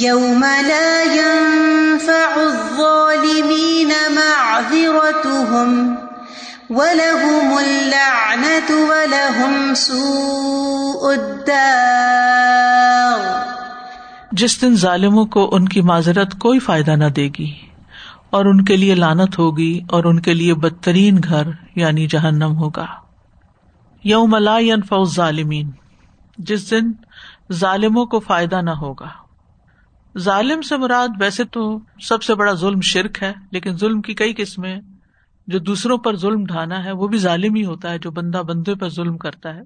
يوم لا ينفع الظالمين معذرتهم ولهم اللعنة ولهم سوء الدار جس دن ظالموں کو ان کی معذرت کوئی فائدہ نہ دے گی اور ان کے لیے لانت ہوگی اور ان کے لیے بدترین گھر یعنی جہنم ہوگا۔ یوم لا ينفع الظالمین، جس دن ظالموں کو فائدہ نہ ہوگا۔ ظالم سے مراد ویسے تو سب سے بڑا ظلم شرک ہے، لیکن ظلم کی کئی قسمیں جو دوسروں پر ظلم ڈھانا ہے، وہ بھی ظالم ہی ہوتا ہے، جو بندہ بندے پر ظلم کرتا ہے۔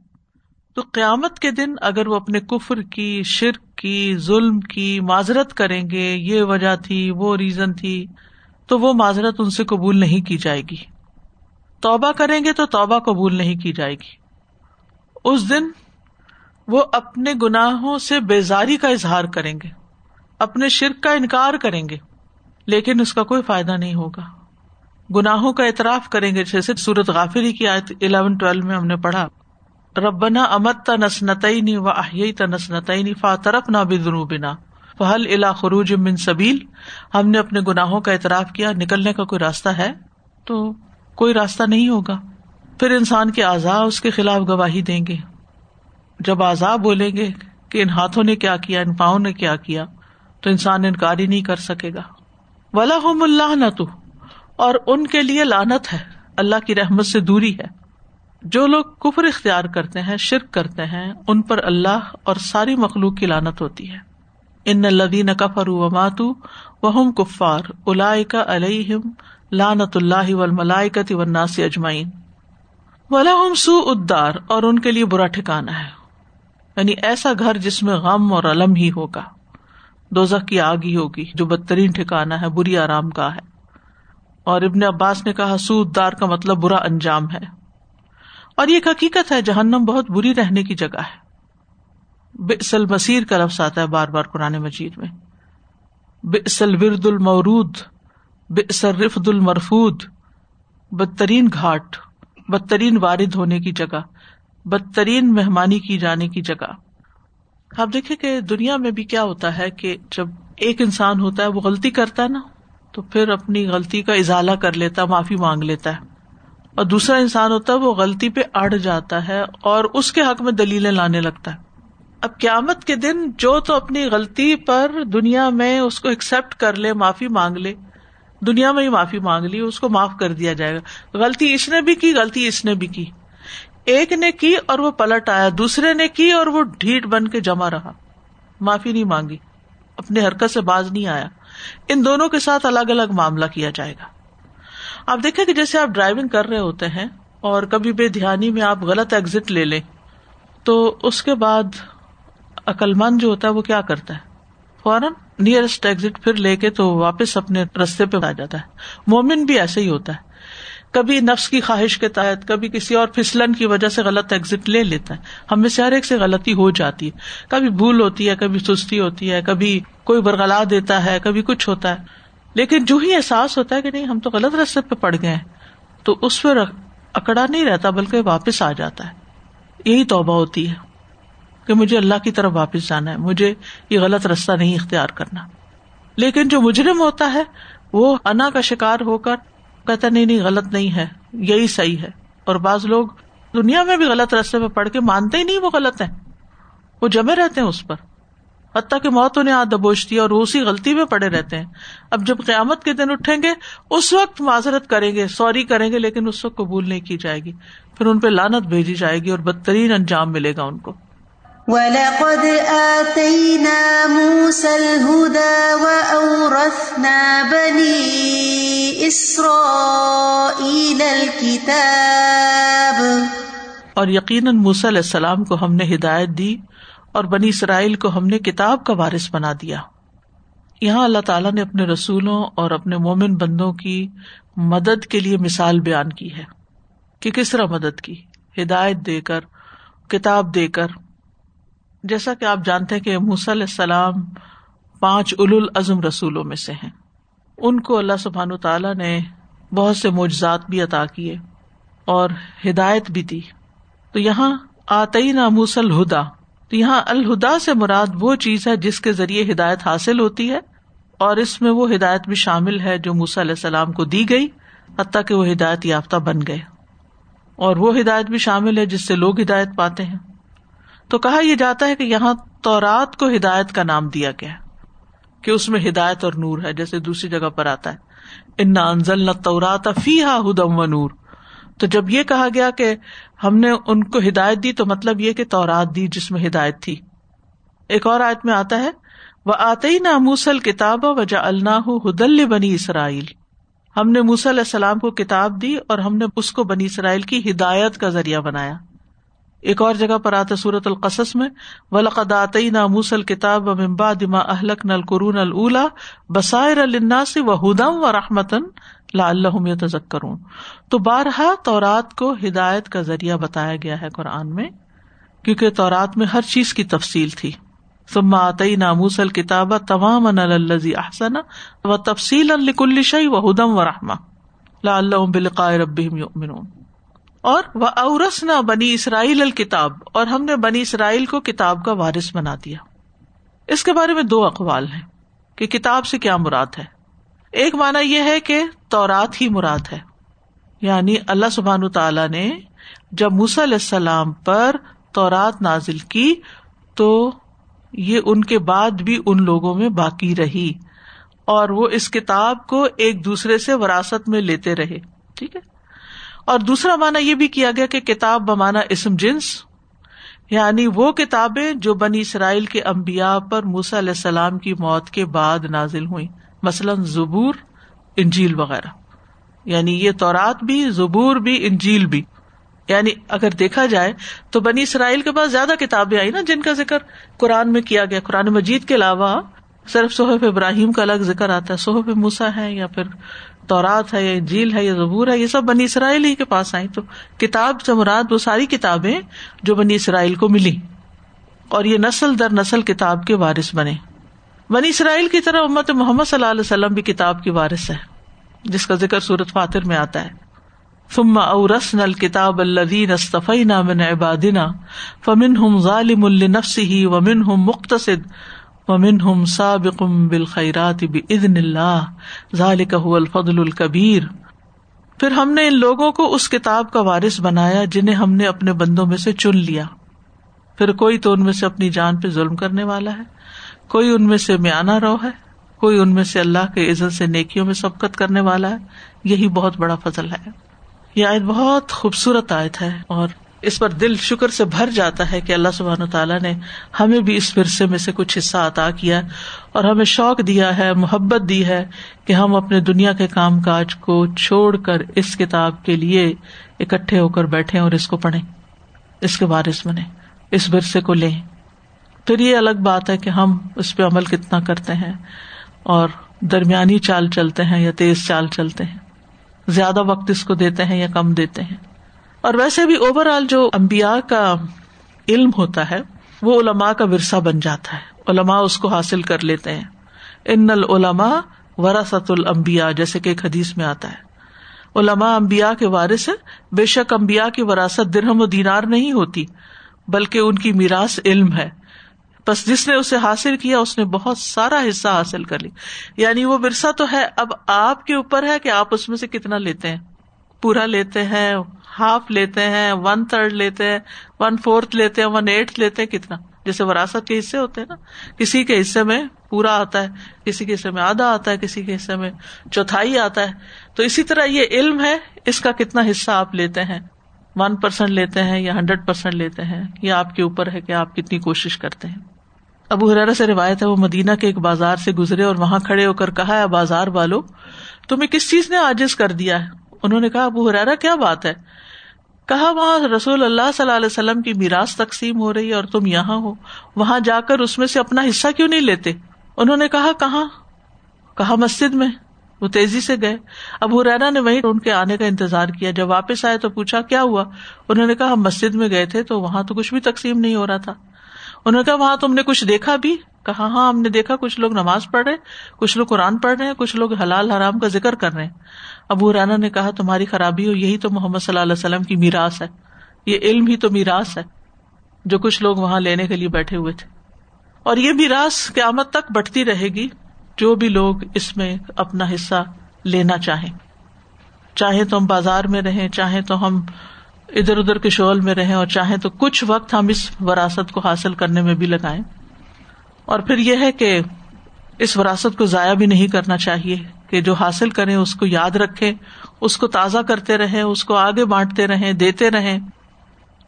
تو قیامت کے دن اگر وہ اپنے کفر کی، شرک کی، ظلم کی معذرت کریں گے، یہ وجہ تھی، وہ ریزن تھی، تو وہ معذرت ان سے قبول نہیں کی جائے گی۔ توبہ کریں گے تو توبہ قبول نہیں کی جائے گی۔ اس دن وہ اپنے گناہوں سے بیزاری کا اظہار کریں گے۔ اپنے شرک کا انکار کریں گے، لیکن اس کا کوئی فائدہ نہیں ہوگا۔ گناہوں کا اعتراف کریں گے، جیسے سورت غافری کی آیت الیون ٹویلو میں ہم نے پڑھا۔ ربنا امت تا نسنتئی و احیئی تا نسنتئی نہ بدنو بنا فہل الا خروج من سبیل۔ ہم نے اپنے گناہوں کا اعتراف کیا، نکلنے کا کوئی راستہ ہے؟ تو کوئی راستہ نہیں ہوگا۔ پھر انسان کے اعضاء اس کے خلاف گواہی دیں گے۔ جب اعضاء بولیں گے کہ ان ہاتھوں نے کیا کیا، ان پاؤں نے کیا کیا تو انسان انکار ہی نہیں کر سکے گا۔ ولا اللہ نہ تو اور ان کے لیے لانت ہے۔ اللہ کی رحمت سے دوری ہے۔ جو لوگ کفر اختیار کرتے ہیں، شرک کرتے ہیں، ان پر اللہ اور ساری مخلوق کی لانت ہوتی ہے۔ ان الدین کفر و ماتو وہم کفار الا علیہم لانت اللہ و ملائکت وناس اجمائین ولا سو ادار اور ان کے لیے برا ٹھکانا ہے۔ یعنی ایسا گھر جس میں غم اور علم ہی ہوگا۔ دوزخ کی آگ ہی ہوگی، جو بدترین ٹھکانا ہے، بری آرام کا ہے۔ اور ابن عباس نے کہا، سود دار کا مطلب برا انجام ہے۔ اور یہ حقیقت ہے، جہنم بہت بری رہنے کی جگہ ہے۔ بسل مسیر کا لفظ آتا ہے بار بار قرآن مجید میں۔ بسل ورد المورود بسل رفد المرفود۔ بدترین گھاٹ، بدترین وارد ہونے کی جگہ، بدترین مہمانی کی جانے کی جگہ۔ آپ دیکھیں کہ دنیا میں بھی کیا ہوتا ہے کہ جب ایک انسان ہوتا ہے وہ غلطی کرتا ہے نا، تو پھر اپنی غلطی کا ازالہ کر لیتا ہے معافی مانگ لیتا ہے۔ اور دوسرا انسان ہوتا ہے وہ غلطی پہ اڑ جاتا ہے اور اس کے حق میں دلیلیں لانے لگتا ہے۔ اب قیامت کے دن جو تو اپنی غلطی پر دنیا میں اس کو ایکسپٹ کر لے، معافی مانگ لے، دنیا میں ہی معافی مانگ لی، اس کو معاف کر دیا جائے گا۔ غلطی اس نے بھی کی، غلطی اس نے بھی کی۔ ایک نے کی اور وہ پلٹ آیا، دوسرے نے کی اور وہ ڈھیٹ بن کے جمع رہا۔ معافی نہیں مانگی، اپنی حرکت سے باز نہیں آیا۔ ان دونوں کے ساتھ الگ الگ معاملہ کیا جائے گا۔ آپ دیکھیں کہ جیسے آپ ڈرائیونگ کر رہے ہوتے ہیں اور کبھی بے دھیانی میں آپ غلط ایگزٹ لے لیں، تو اس کے بعد عقلمند جو ہوتا ہے وہ کیا کرتا ہے؟ فوراً نیئرسٹ ایگزٹ پھر لے کے تو واپس اپنے رستے پہ آ جاتا ہے۔ مومن بھی ایسے ہی ہوتا ہے۔ کبھی نفس کی خواہش کے تحت، کبھی کسی اور پھسلن کی وجہ سے غلط ایگزٹ لے لیتا ہے۔ ہم میں سے ہر ایک سے غلطی ہو جاتی ہے۔ کبھی بھول ہوتی ہے، کبھی سستی ہوتی ہے، کبھی کوئی برگلا دیتا ہے، کبھی کچھ ہوتا ہے۔ لیکن جو ہی احساس ہوتا ہے کہ نہیں، ہم تو غلط رستے پہ پڑ گئے ہیں۔ تو اس پہ اکڑا نہیں رہتا، بلکہ واپس آ جاتا ہے۔ یہی توبہ ہوتی ہے کہ مجھے اللہ کی طرف واپس جانا ہے، مجھے یہ غلط رستہ نہیں اختیار کرنا۔ لیکن جو مجرم ہوتا ہے، وہ انا کا شکار ہو کر کہتا نہیں نہیں، غلط نہیں ہے، یہی صحیح ہے۔ اور بعض لوگ دنیا میں بھی غلط رستے پہ پڑھ کے مانتے ہی نہیں وہ غلط ہے وہ جمے رہتے ہیں اس پر۔ حتیٰ کہ موت انہیں آ دبوچتی ہے اور وہ اسی غلطی میں پڑے رہتے ہیں۔ اب جب قیامت کے دن اٹھیں گے، اس وقت معذرت کریں گے، سوری کریں گے، لیکن اس وقت قبول نہیں کی جائے گی۔ پھر ان پہ لانت بھیجی جائے گی اور بدترین انجام ملے گا ان کو۔ وَلَقَدْ آتَيْنَا مُوسَى الْهُدَى وَأَوْرَثْنَا بَنِي إِسْرَائِيلَ الْكِتَابَ. اور یقیناً موسیٰ علیہ السلام کو ہم نے ہدایت دی اور بنی اسرائیل کو ہم نے کتاب کا وارث بنا دیا۔ یہاں اللہ تعالیٰ نے اپنے رسولوں اور اپنے مومن بندوں کی مدد کے لیے مثال بیان کی ہے کہ کس طرح مدد کی؟ ہدایت دے کر، کتاب دے کر جیسا کہ آپ جانتے ہیں کہ علیہ السلام پانچ اول العزم رسولوں میں سے ہیں۔ ان کو اللہ سبحان تعالیٰ نے بہت سے معجزات بھی عطا کیے اور ہدایت بھی دی۔ تو یہاں آتی نا موسل تو یہاں الہدا سے مراد وہ چیز ہے جس کے ذریعے ہدایت حاصل ہوتی ہے اور اس میں وہ ہدایت بھی شامل ہے جو موسا علیہ السلام کو دی گئی، حتیٰ کہ وہ ہدایت یافتہ بن گئے۔ اور وہ ہدایت بھی شامل ہے جس سے لوگ ہدایت پاتے ہیں۔ تو کہا یہ جاتا ہے کہ یہاں تورات کو ہدایت کا نام دیا گیا کہ اس میں ہدایت اور نور ہے، جیسے دوسری جگہ پر آتا ہے۔ ان انزل نہ تورات فی ہا ہدم و نور تو جب یہ کہا گیا کہ ہم نے ان کو ہدایت دی، تو مطلب یہ کہ تورات دی جس میں ہدایت تھی۔ ایک اور آیت میں آتا ہے وہ آتے ہی نہ موسل کتاب و جا اللہ ہدل بنی اسرائیل ہم نے موسی علیہ السلام کو کتاب دی اور ہم نے اس کو بنی اسرائیل کی ہدایت کا ذریعہ بنایا۔ ایک اور جگہ پر آتا سورت القصص میں ولقداتی نہ موسل کتاب و ممبا دما اہلک نل قرون اللہ بسائر الناس و ہدم و رحمتن لا اللہ تذکرون تو بارہا تورات کو ہدایت کا ذریعہ بتایا گیا ہے قرآن میں، کیونکہ تورات میں ہر چیز کی تفصیل تھی۔ ثم آتئی ناموس الکتاب تمام الزی احسن و تفصیل الکل شعی و ہدم و رحمہ لا اللہ بلقاء رب یؤمنون اور وہ اورس نہ بنی اسرائیل الکتاب اور ہم نے بنی اسرائیل کو کتاب کا وارث بنا دیا۔ اس کے بارے میں دو اقوال ہیں کہ کتاب سے کیا مراد ہے۔ ایک مانا یہ ہے کہ تورات ہی مراد ہے۔ یعنی اللہ سبحان تعالی نے جب موسی علیہ السلام پر تورات نازل کی تو یہ ان کے بعد بھی ان لوگوں میں باقی رہی اور وہ اس کتاب کو ایک دوسرے سے وراثت میں لیتے رہے۔ ٹھیک ہے؟ اور دوسرا مانا یہ بھی کیا گیا کہ کتاب بمانا اسم جنس یعنی وہ کتابیں جو بنی اسرائیل کے امبیا پر موسی علیہ السلام کی موت کے بعد نازل ہوئی مثلاً زبور، انجیل وغیرہ۔ یعنی یہ تورات بھی، زبور بھی، انجیل بھی۔ یعنی اگر دیکھا جائے تو بنی اسرائیل کے پاس زیادہ کتابیں آئی نا جن کا ذکر قرآن میں کیا گیا۔ قرآن مجید کے علاوہ صرف صحف ابراہیم کا الگ ذکر آتا ہے، صحف موسا ہے یا پھر تورات ہے یا جھیل ہے یا زبور ہے، یہ سب بنی اسرائیل ہی کے پاس آئی تو کتاب سے مراد وہ ساری کتابیں جو بنی اسرائیل کو ملی۔ اور یہ نسل در نسل کتاب کے وارث بنے۔ بنی اسرائیل کی طرح امت محمد صلی اللہ علیہ وسلم بھی کتاب کی وارث ہے، جس کا ذکر سورت فاتر میں آتا ہے۔ فم اورسن الکتاب الدین استفی نامن عبادنا فمن ہم ظالم النفس ہی ومن ہم مختصد ومن ہم سابق بالخیرات بإذن اللہ ذالک هو الفضل الکبیر پھر ہم نے ان لوگوں کو اس کتاب کا وارث بنایا جنہیں ہم نے اپنے بندوں میں سے چن لیا۔ پھر کوئی تو ان میں سے اپنی جان پہ ظلم کرنے والا ہے، کوئی ان میں سے میانہ رو ہے، کوئی ان میں سے اللہ کے عزت سے نیکیوں میں سبقت کرنے والا ہے۔ یہی بہت بڑا فضل ہے۔ یہ آیت بہت خوبصورت آیت ہے اور اس پر دل شکر سے بھر جاتا ہے کہ اللہ سبحان تعالیٰ نے ہمیں بھی اس ورثے میں سے کچھ حصہ عطا کیا اور ہمیں شوق دیا ہے، محبت دی ہے کہ ہم اپنے دنیا کے کام کاج کو چھوڑ کر اس کتاب کے لیے اکٹھے ہو کر بیٹھے اور اس کو پڑھیں، اس کے بارش بنے اس ورثے کو لیں۔ پھر یہ الگ بات ہے کہ ہم اس پہ عمل کتنا کرتے ہیں اور درمیانی چال چلتے ہیں یا تیز چال چلتے ہیں۔ زیادہ وقت اس کو دیتے ہیں یا کم دیتے ہیں۔ اور ویسے بھی اوور آل جو امبیا کا علم ہوتا ہے، وہ علماء کا ورثہ بن جاتا ہے۔ علماء اس کو حاصل کر لیتے ہیں۔ ان العلما وراثت المبیا جیسے کہ ایک حدیث میں آتا ہے۔ علماء امبیا کے وارث ہے بے شک امبیا کی وراثت درہم و دینار نہیں ہوتی، بلکہ ان کی میراث علم ہے۔ بس جس نے اسے حاصل کیا، اس نے بہت سارا حصہ حاصل کر لی یعنی وہ ورثہ تو ہے، اب آپ کے اوپر ہے کہ آپ اس میں سے کتنا لیتے ہیں۔ پورا لیتے ہیں، ہاف لیتے ہیں ون تھرڈ لیتے ہیں ون فورتھ لیتے ہیں ون ایٹ لیتے ہیں، کتنا؟ جیسے وراثت کے حصے ہوتے ہیں نا۔ کسی کے حصے میں پورا آتا ہے، کسی کے حصے میں آدھا آتا ہے، کسی کے حصے میں چوتھائی آتا ہے۔ تو اسی طرح یہ علم ہے، اس کا کتنا حصہ آپ لیتے ہیں؟ ون پرسینٹ لیتے ہیں یا ہنڈریڈ پرسینٹ لیتے ہیں؟ یہ آپ کے اوپر ہے کہ آپ کتنی کوشش کرتے ہیں۔ ابو حرارا سے روایت ہے، وہ مدینہ کے ایک بازار سے گزرے اور وہاں کھڑے ہو کر کہا ہے بازار والو، تمہیں کس چیز نے آجز کر دیا ہے؟ انہوں نے کہا، ابو حرارا کیا بات ہے؟ کہا، وہاں رسول اللہ صلی اللہ علیہ وسلم کی میراث تقسیم ہو رہی ہے اور تم یہاں ہو۔ وہاں جا کر اس میں سے اپنا حصہ کیوں نہیں لیتے؟ انہوں نے کہا، کہاں؟ کہا، مسجد میں۔ وہ تیزی سے گئے۔ اب رینا نے وہیں ان کے آنے کا انتظار کیا۔ جب واپس آئے تو پوچھا، کیا ہوا؟ انہوں نے کہا، ہم مسجد میں گئے تھے تو وہاں تو کچھ بھی تقسیم نہیں ہو رہا تھا۔ انہوں نے کہا، وہاں تم نے کچھ دیکھا بھی؟ کہا ہاں ہم نے دیکھا، کچھ لوگ نماز پڑھ رہے، کچھ لوگ قرآن پڑھ رہے ہیں کچھ لوگ حلال حرام کا ذکر کر رہے۔ ہیں ابو رانا نے کہا، تمہاری خرابی ہو، یہی تو محمد صلی اللہ علیہ وسلم کی میراث ہے۔ یہ علم ہی تو میراث ہے، جو کچھ لوگ وہاں لینے کے لیے بیٹھے ہوئے تھے۔ اور یہ بھی راس قیامت تک بٹتی رہے گی، جو بھی لوگ اس میں اپنا حصہ لینا چاہیں۔ چاہے تو ہم بازار میں رہیں چاہے تو ہم ادھر ادھر کے شعل میں رہیں، اور چاہے تو کچھ وقت ہم اس وراثت کو حاصل کرنے میں بھی لگائیں۔ اور پھر یہ ہے کہ اس وراثت کو ضائع بھی نہیں کرنا چاہیے کہ جو حاصل کریں اس کو یاد رکھے اس کو تازہ کرتے رہیں اس کو آگے بانٹتے رہیں دیتے رہیں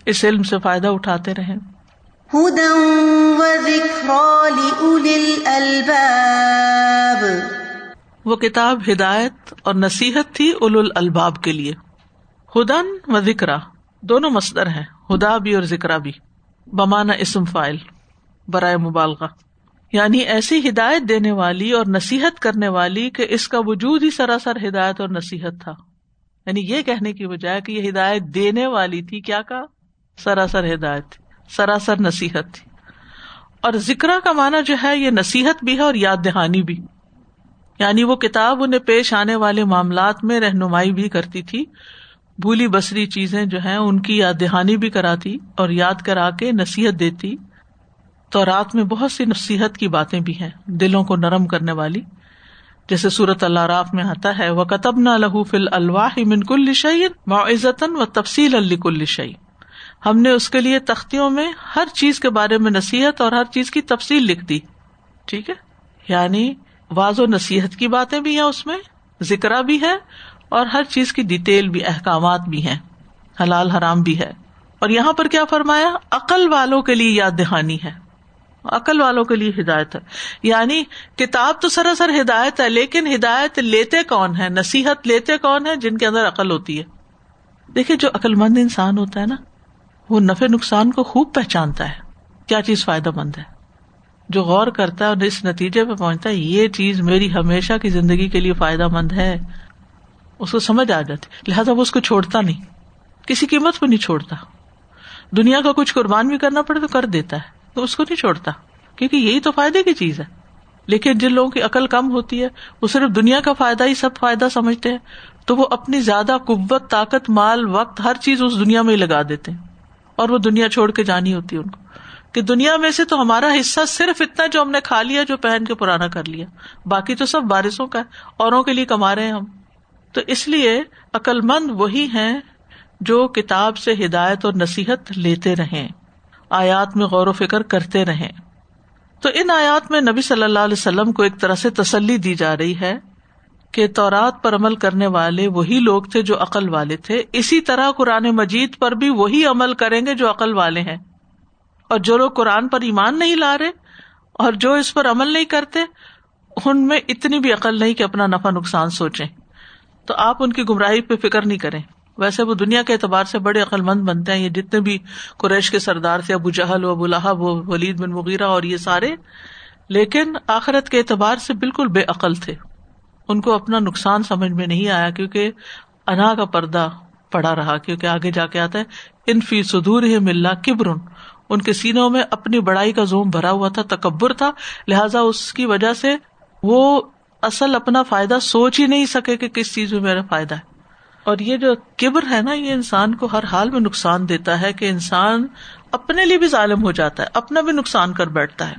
اس علم سے فائدہ اٹھاتے رہیں۔ وہ کتاب ہدایت اور نصیحت تھی اول الباب کے لیے۔ ہدن و ذکرا دونوں مصدر ہیں ہدا بھی اور ذکر بھی۔ بمانا اسم فائل برائے مبالغہ۔ یعنی ایسی ہدایت دینے والی اور نصیحت کرنے والی کہ اس کا وجود ہی سراسر ہدایت اور نصیحت تھا۔ یعنی یہ کہنے کی بجائے کہ یہ ہدایت دینے والی تھی، کیا کہا سراسر ہدایت تھی، سراسر نصیحت تھی۔ اور ذکر کا مانا جو ہے، یہ نصیحت بھی ہے اور یاد دہانی بھی۔ یعنی وہ کتاب انہیں پیش آنے والے معاملات میں رہنمائی بھی کرتی تھی، بھولی بسری چیزیں جو ہے ان کی یاد دہانی بھی کراتی اور یاد کرا کے نصیحت دیتی۔ تو رات میں بہت سی نصیحت کی باتیں بھی ہیں، دلوں کو نرم کرنے والی۔ جیسے سورت اللہ راف میں آتا ہے وہ کتب نہ لہو فل الواح من شعین معزت و تفصیل کل شعی ہم نے اس کے لیے تختیوں میں ہر چیز کے بارے میں نصیحت اور ہر چیز کی تفصیل لکھ دی۔ ٹھیک ہے؟ یعنی واض و نصیحت کی باتیں بھی ہیں اس میں ذکر بھی ہے اور ہر چیز کی ڈیٹیل بھی، احکامات بھی ہیں۔ حلال حرام بھی ہے۔ اور یہاں پر کیا فرمایا؟ عقل والوں کے لیے یاد دہانی ہے۔ عقل والوں کے لیے ہدایت ہے۔ یعنی کتاب تو سراسر ہدایت ہے، لیکن ہدایت لیتے کون ہے نصیحت لیتے کون ہے جن کے اندر عقل ہوتی ہے؟ دیکھیے، جو عقل مند انسان ہوتا ہے نا، وہ نفے نقصان کو خوب پہچانتا ہے۔ کیا چیز فائدہ مند ہے؟ جو غور کرتا ہے اور اس نتیجے پہ پہنچتا ہے، یہ چیز میری ہمیشہ کی زندگی کے لیے فائدہ مند ہے۔ اس کو سمجھ آ جاتی۔ لہٰذا وہ اس کو چھوڑتا نہیں۔ کسی قیمت پہ نہیں چھوڑتا۔ دنیا کا کچھ قربان بھی کرنا پڑے تو کر دیتا ہے۔ تو اس کو نہیں چھوڑتا، کیونکہ یہی تو فائدے کی چیز ہے۔ لیکن جن لوگوں کی عقل کم ہوتی ہے، وہ صرف دنیا کا فائدہ ہی سب فائدہ سمجھتے ہیں، تو وہ اپنی زیادہ قوت، طاقت، مال، وقت، ہر چیز اس دنیا میں ہی لگا دیتے ہیں۔ اور وہ دنیا چھوڑ کے جانی ہوتی ہے ان کو۔ کہ دنیا میں سے تو ہمارا حصہ صرف اتنا جو ہم نے کھا لیا، جو پہن کے پرانا کر لیا۔ باقی تو سب بارشوں کا ہے، اوروں کے لیے کما رہے ہیں ہم۔ تو اس لیے عقل مند وہی ہیں جو کتاب سے ہدایت اور نصیحت لیتے رہیں۔ آیات میں غور و فکر کرتے رہے۔ تو ان آیات میں نبی صلی اللہ علیہ وسلم کو ایک طرح سے تسلی دی جا رہی ہے کہ تورات پر عمل کرنے والے وہی لوگ تھے جو عقل والے تھے۔ اسی طرح قرآن مجید پر بھی وہی عمل کریں گے جو عقل والے ہیں۔ اور جو لوگ قرآن پر ایمان نہیں لا رہے اور جو اس پر عمل نہیں کرتے، ان میں اتنی بھی عقل نہیں کہ اپنا نفع نقصان سوچے تو آپ ان کی گمراہی پہ فکر نہیں کریں۔ ویسے وہ دنیا کے اعتبار سے بڑے عقل مند بنتے ہیں، یہ جتنے بھی قریش کے سردار تھے، ابو جہل ابو الحب و ولید بن وغیرہ اور یہ سارے، لیکن آخرت کے اعتبار سے بالکل بے عقل تھے۔ ان کو اپنا نقصان سمجھ میں نہیں آیا کیونکہ انا کا پردہ پڑا رہا، کیونکہ آگے جا کے آتا ہے، ان فی سدور ملنا کبرن ان کے سینوں میں اپنی بڑائی کا زوم بھرا ہوا تھا، تکبر تھا، لہٰذا اس کی وجہ سے وہ اصل اپنا فائدہ سوچ ہی نہیں سکے کہ کس چیز میں میرا فائدہ ہے۔ اور یہ جو کبر ہے نا، یہ انسان کو ہر حال میں نقصان دیتا ہے کہ انسان اپنے لیے بھی ظالم ہو جاتا ہے، اپنا بھی نقصان کر بیٹھتا ہے،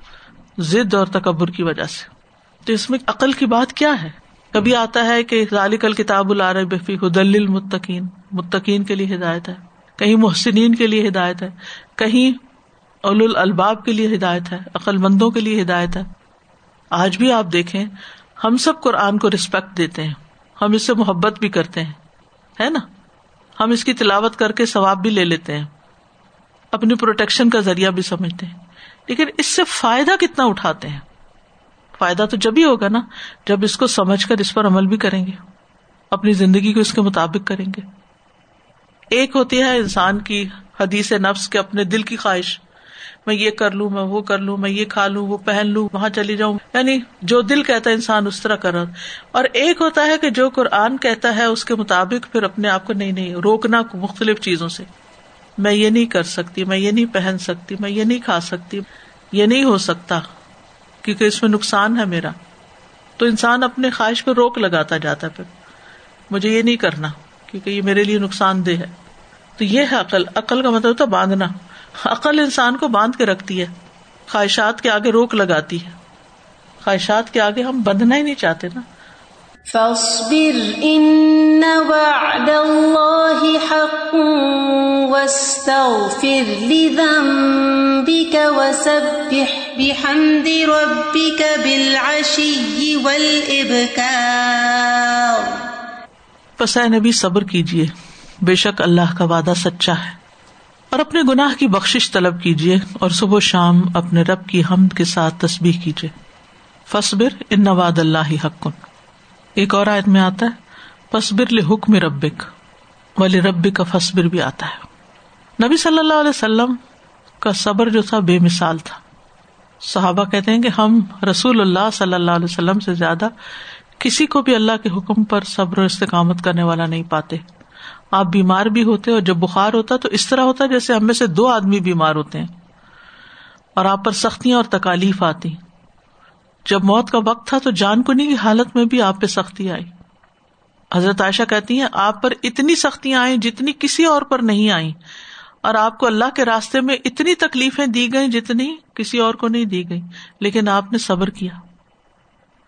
ضد اور تکبر کی وجہ سے۔ تو اس میں عقل کی بات کیا ہے؟ کبھی آتا ہے کہ کل کتاب بفی حدل المتقین متقین کے لیے ہدایت ہے، کہیں محسنین کے لیے ہدایت ہے، کہیں اول الباب کے لیے ہدایت ہے، عقل مندوں کے لیے ہدایت ہے۔ آج بھی آپ دیکھیں، ہم سب قرآن کو ریسپیکٹ دیتے ہیں، ہم اس سے محبت بھی کرتے ہیں۔ ہے نا ہم اس کی تلاوت کر کے ثواب بھی لے لیتے ہیں اپنی پروٹیکشن کا ذریعہ بھی سمجھتے ہیں لیکن اس سے فائدہ کتنا اٹھاتے ہیں فائدہ تو جب ہی ہوگا نا جب اس کو سمجھ کر اس پر عمل بھی کریں گے اپنی زندگی کو اس کے مطابق کریں گے ایک ہوتی ہے انسان کی حدیث نفس کے اپنے دل کی خواہش میں یہ کر لوں، میں وہ کر لوں، میں یہ کھا لوں، وہ پہن لوں، وہاں چلی جاؤں۔ یعنی جو دل کہتا ہے انسان، اس طرح کر اور ایک ہوتا ہے کہ جو قرآن کہتا ہے، اس کے مطابق پھر اپنے آپ کو نہیں نہیں، روکنا مختلف چیزوں سے۔ میں یہ نہیں کر سکتی، میں یہ نہیں پہن سکتی، میں یہ نہیں کھا سکتی، یہ نہیں ہو سکتا، کیونکہ اس میں نقصان ہے میرا۔ تو انسان اپنے خواہش کو روک لگاتا جاتا ہے پھر۔ مجھے یہ نہیں کرنا، کیونکہ یہ میرے لیے نقصان دہ ہے۔ تو یہ ہے عقل۔ عقل کا مطلب ہوتا باندھنا۔ عقل انسان کو باندھ کے رکھتی ہے خواہشات کے آگے روک لگاتی ہے۔ خواہشات کے آگے ہم بندھنا ہی نہیں چاہتے نا۔ فاصبر ان وعد اللہ حق واستغفر لذنبك وسبح بحمد ربك والابکار۔ پس اے نبی صبر کیجیے بے شک اللہ کا وعدہ سچا ہے۔ اور اپنے گناہ کی بخش طلب کیجیے اور صبح و شام اپنے رب کی حمد کے ساتھ تصبیح کیجیے۔ فصبر ان نواد اللہ حق ایک اور آیت میں آتا ہے فصبر حکم ربک۔ ولی رب کا فصبر بھی آتا ہے۔ نبی صلی اللہ علیہ وسلم کا صبر جو تھا، بے مثال تھا۔ صحابہ کہتے ہیں کہ ہم رسول اللہ صلی اللہ علیہ وسلم سے زیادہ کسی کو بھی اللہ کے حکم پر صبر و استقامت کرنے والا نہیں پاتے۔ آپ بیمار بھی ہوتے اور جب بخار ہوتا تو اس طرح ہوتا جیسے ہم میں سے دو آدمی بیمار ہوتے ہیں اور آپ پر سختیاں اور تکالیف آتی جب موت کا وقت تھا تو جان کنی کی حالت میں بھی آپ پہ سختی آئی حضرت عائشہ کہتی ہیں آپ پر اتنی سختیاں آئیں جتنی کسی اور پر نہیں آئی اور آپ کو اللہ کے راستے میں اتنی تکلیفیں دی گئی جتنی کسی اور کو نہیں دی گئی لیکن آپ نے صبر کیا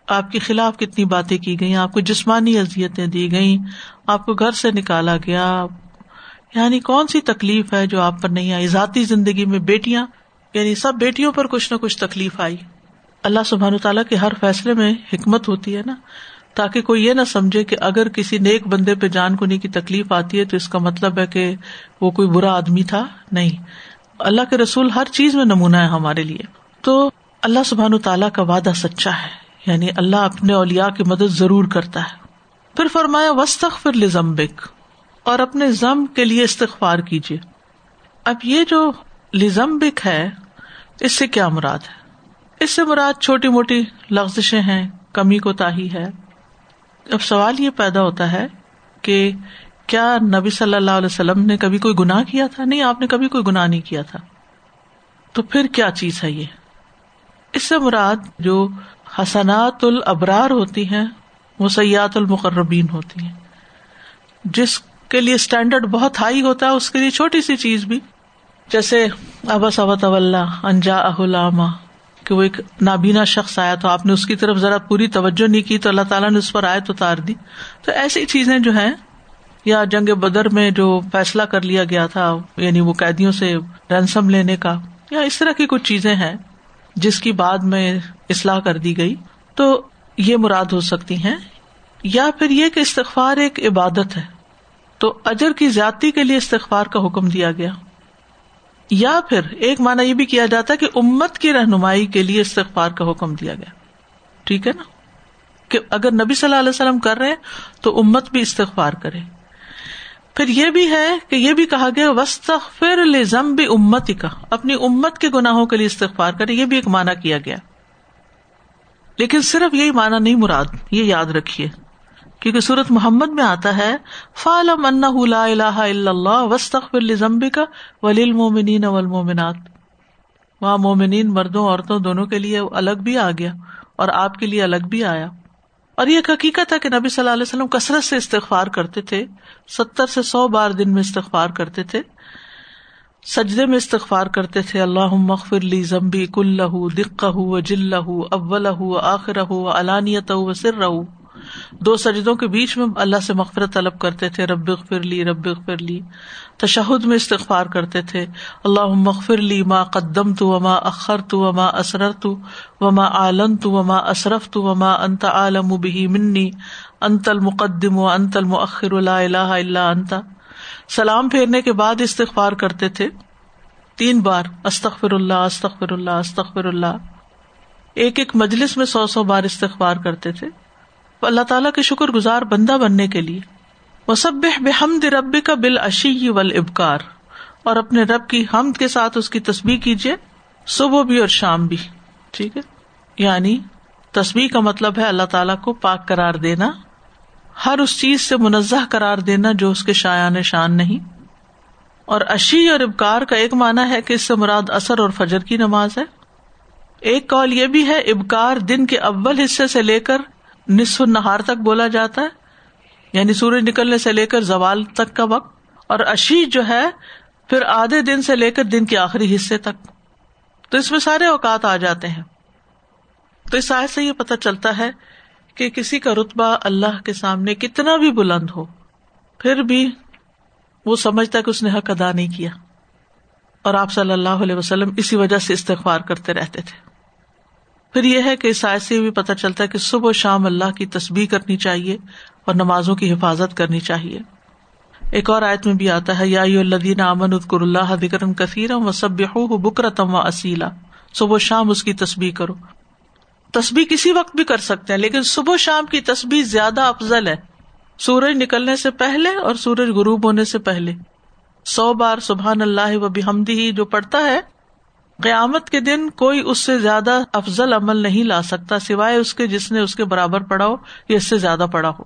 آپ کے خلاف کتنی باتیں کی گئی آپ کو جسمانی اذیتیں دی گئی آپ کو گھر سے نکالا گیا۔ یعنی کون سی تکلیف ہے جو آپ پر نہیں آئی؟ ذاتی زندگی میں بیٹیاں یعنی سب بیٹیوں پر کچھ نہ کچھ تکلیف آئی۔ اللہ سبحان تعالیٰ کے ہر فیصلے میں حکمت ہوتی ہے نا، تاکہ کوئی یہ نہ سمجھے کہ اگر کسی نیک بندے پہ جان کنی کی تکلیف آتی ہے تو اس کا مطلب ہے کہ وہ کوئی برا آدمی تھا؟ نہیں۔ اللہ کے رسول ہر چیز میں نمونہ ہے ہمارے لیے۔ تو اللہ سبحان تعالیٰ کا وعدہ سچا ہے۔ یعنی اللہ اپنے اولیا کی مدد ضرور کرتا ہے۔ پھر فرمایا وسط پھر لزمبک اور اپنے ضم کے لیے استغفار کیجیے اب یہ جو لزمبک ہے، اس سے کیا مراد ہے؟ اس سے مراد چھوٹی موٹی لفزشیں ہیں، کمی کو تاہی ہے۔ اب سوال یہ پیدا ہوتا ہے کہ کیا نبی صلی اللہ علیہ وسلم نے کبھی کوئی گناہ کیا تھا؟ نہیں، آپ نے کبھی کوئی گناہ نہیں کیا تھا۔ تو پھر کیا چیز ہے یہ؟ اس سے مراد جو حسنات الابرار ہوتی ہیں وہ سیاحت المقربین ہوتی ہیں۔ جس کے لیے اسٹینڈرڈ بہت ہائی ہوتا ہے، اس کے لیے چھوٹی سی چیز بھی۔ جیسے ابس ابت انجا اہلاما کہ وہ ایک نابینا شخص آیا تو آپ نے اس کی طرف ذرا پوری توجہ نہیں کی، تو اللہ تعالیٰ نے اس پر آئے تو اتار دی۔ تو ایسی چیزیں جو ہیں، یا جنگ بدر میں جو فیصلہ کر لیا گیا تھا یعنی وہ قیدیوں سے رنسم لینے کا، یا اس طرح کی کچھ چیزیں ہیں، جس کی بعد میں اصلاح کر دی گئی تو یہ مراد ہو سکتی ہیں یا پھر یہ کہ استغفار ایک عبادت ہے تو اجر کی زیادتی کے لیے استغفار کا حکم دیا گیا۔ یا پھر ایک مانا یہ بھی کیا جاتا ہے کہ امت کی رہنمائی کے لیے استغفار کا حکم دیا گیا۔ ٹھیک ہے نا؟ کہ اگر نبی صلی اللہ علیہ وسلم کر رہے تو امت بھی استغفار کرے۔ پھر یہ بھی ہے کہ یہ بھی کہا گیا وسط لزم بھی امت کا اپنی امت کے گناہوں کے لیے استغفار کرے، یہ بھی ایک مانا کیا گیا۔ لیکن صرف یہی مانا نہیں مراد، یہ یاد رکھیے۔ کیونکہ سورت محمد میں آتا ہے فالم اللہ اللہ وسط کا ولیل مومنین ولمومنات وہاں مومنین مردوں، عورتوں دونوں کے لیے الگ بھی آ گیا اور آپ کے لیے الگ بھی آیا۔ اور یہ حقیقت ہے کہ نبی صلی اللہ علیہ وسلم کثرت سے استغفار کرتے تھے، ستر سے سو بار دن میں استغفار کرتے تھے۔ سجدے میں استغفار کرتے تھے اللہ مغفر لی زمبی کل دق ہُو جل اول آخر علانیت و سر رہ دو سجدوں کے بیچ میں اللہ سے مغفرت طلب کرتے تھے، رب فر لی، رب فر لی۔ تشہد میں استغفار کرتے تھے اللہ مغفر لی ما قدم تو وما اخر تو وما اسرر تو وما عالن تو وما اصرف تو وما انت عالم بھی منی، انت المقدم و انت المؤخر، لا الہ الا انت۔ سلام پھیرنے کے بعد استغفار کرتے تھے۔ تین بار، استغفر اللہ استغفر اللہ استغفر اللہ۔ ایک ایک مجلس میں سو سو بار استغفار کرتے تھے۔ اللہ تعالیٰ کے شکر گزار بندہ بننے کے لیے۔ وہ سب بحمد رب کا بال اشی ول ابکار اور اپنے رب کی حمد کے ساتھ اس کی تصویر کیجیے صبح بھی اور شام بھی۔ ٹھیک ہے؟ یعنی تصویر کا مطلب ہے اللہ تعالیٰ کو پاک قرار دینا۔ ہر اس چیز سے منزہ قرار دینا جو اس کے شایان شان نہیں۔ اور اشی اور ابکار کا ایک مانا ہے کہ اس سے مراد اثر اور فجر کی نماز ہے۔ ایک کال یہ بھی ہے، ابکار دن کے اول حصے سے لے کر نصف نہار تک بولا جاتا ہے۔ یعنی سورج نکلنے سے لے کر زوال تک کا وقت۔ اور اشی جو ہے، پھر آدھے دن سے لے کر دن کے آخری حصے تک۔ تو اس میں سارے اوقات آ جاتے ہیں۔ تو اس آئے سے یہ پتا چلتا ہے کہ کسی کا رتبہ اللہ کے سامنے کتنا بھی بلند ہو، پھر بھی وہ سمجھتا کہ اس نے حق ادا نہیں کیا۔ اور آپ صلی اللہ علیہ وسلم اسی وجہ سے استغفار کرتے رہتے تھے۔ پھر یہ ہے کہ اس آئے سے بھی پتہ چلتا ہے کہ صبح و شام اللہ کی تسبیح کرنی چاہیے اور نمازوں کی حفاظت کرنی چاہیے۔ ایک اور آیت میں بھی آتا ہے، یا الدین امن ادکر اللہ ذکر کثیر و سب بکرتم و اصیلا صبح و شام اس کی تصبیح کرو۔ تصبیح کسی وقت بھی کر سکتے ہیں، لیکن صبح شام کی تصبیح زیادہ افضل ہے۔ سورج نکلنے سے پہلے اور سورج غروب ہونے سے پہلے۔ سو بار سبحان اللہ و بحمدی جو پڑھتا ہے، قیامت کے دن کوئی اس سے زیادہ افضل عمل نہیں لا سکتا، سوائے اس کے جس نے اس کے برابر پڑھا ہو یا اس سے زیادہ پڑھا ہو۔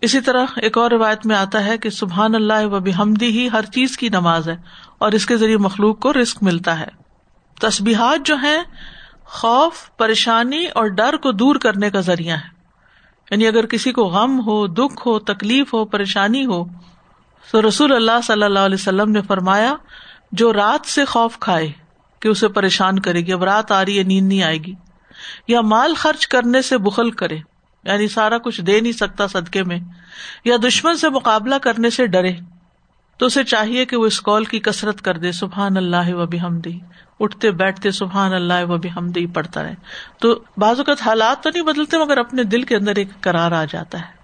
اسی طرح ایک اور روایت میں آتا ہے کہ سبحان اللہ و بحمدی ہی ہر چیز کی نماز ہے اور اس کے ذریعے مخلوق کو رسک ملتا ہے۔ تسبیحات جو ہے خوف، پریشانی اور ڈر کو دور کرنے کا ذریعہ ہے۔ یعنی اگر کسی کو غم ہو، دکھ ہو، تکلیف ہو، پریشانی ہو، تو رسول اللہ صلی اللہ علیہ وسلم نے فرمایا، جو رات سے خوف کھائے، کہ اسے پریشان کرے گی، اب رات آ رہی ہے، نیند نہیں آئے گی۔ یا مال خرچ کرنے سے بخل کرے یعنی سارا کچھ دے نہیں سکتا صدقے میں، یا دشمن سے مقابلہ کرنے سے ڈرے۔ تو اسے چاہیے کہ وہ اس کال کی کسرت کر دے، سبحان اللہ و بھی ہم اٹھتے، بیٹھتے، سبحان اللہ و بھی ہم پڑھتا رہے۔ تو بعض اوقات حالات تو نہیں بدلتے مگر اپنے دل کے اندر ایک کرار آ جاتا ہے۔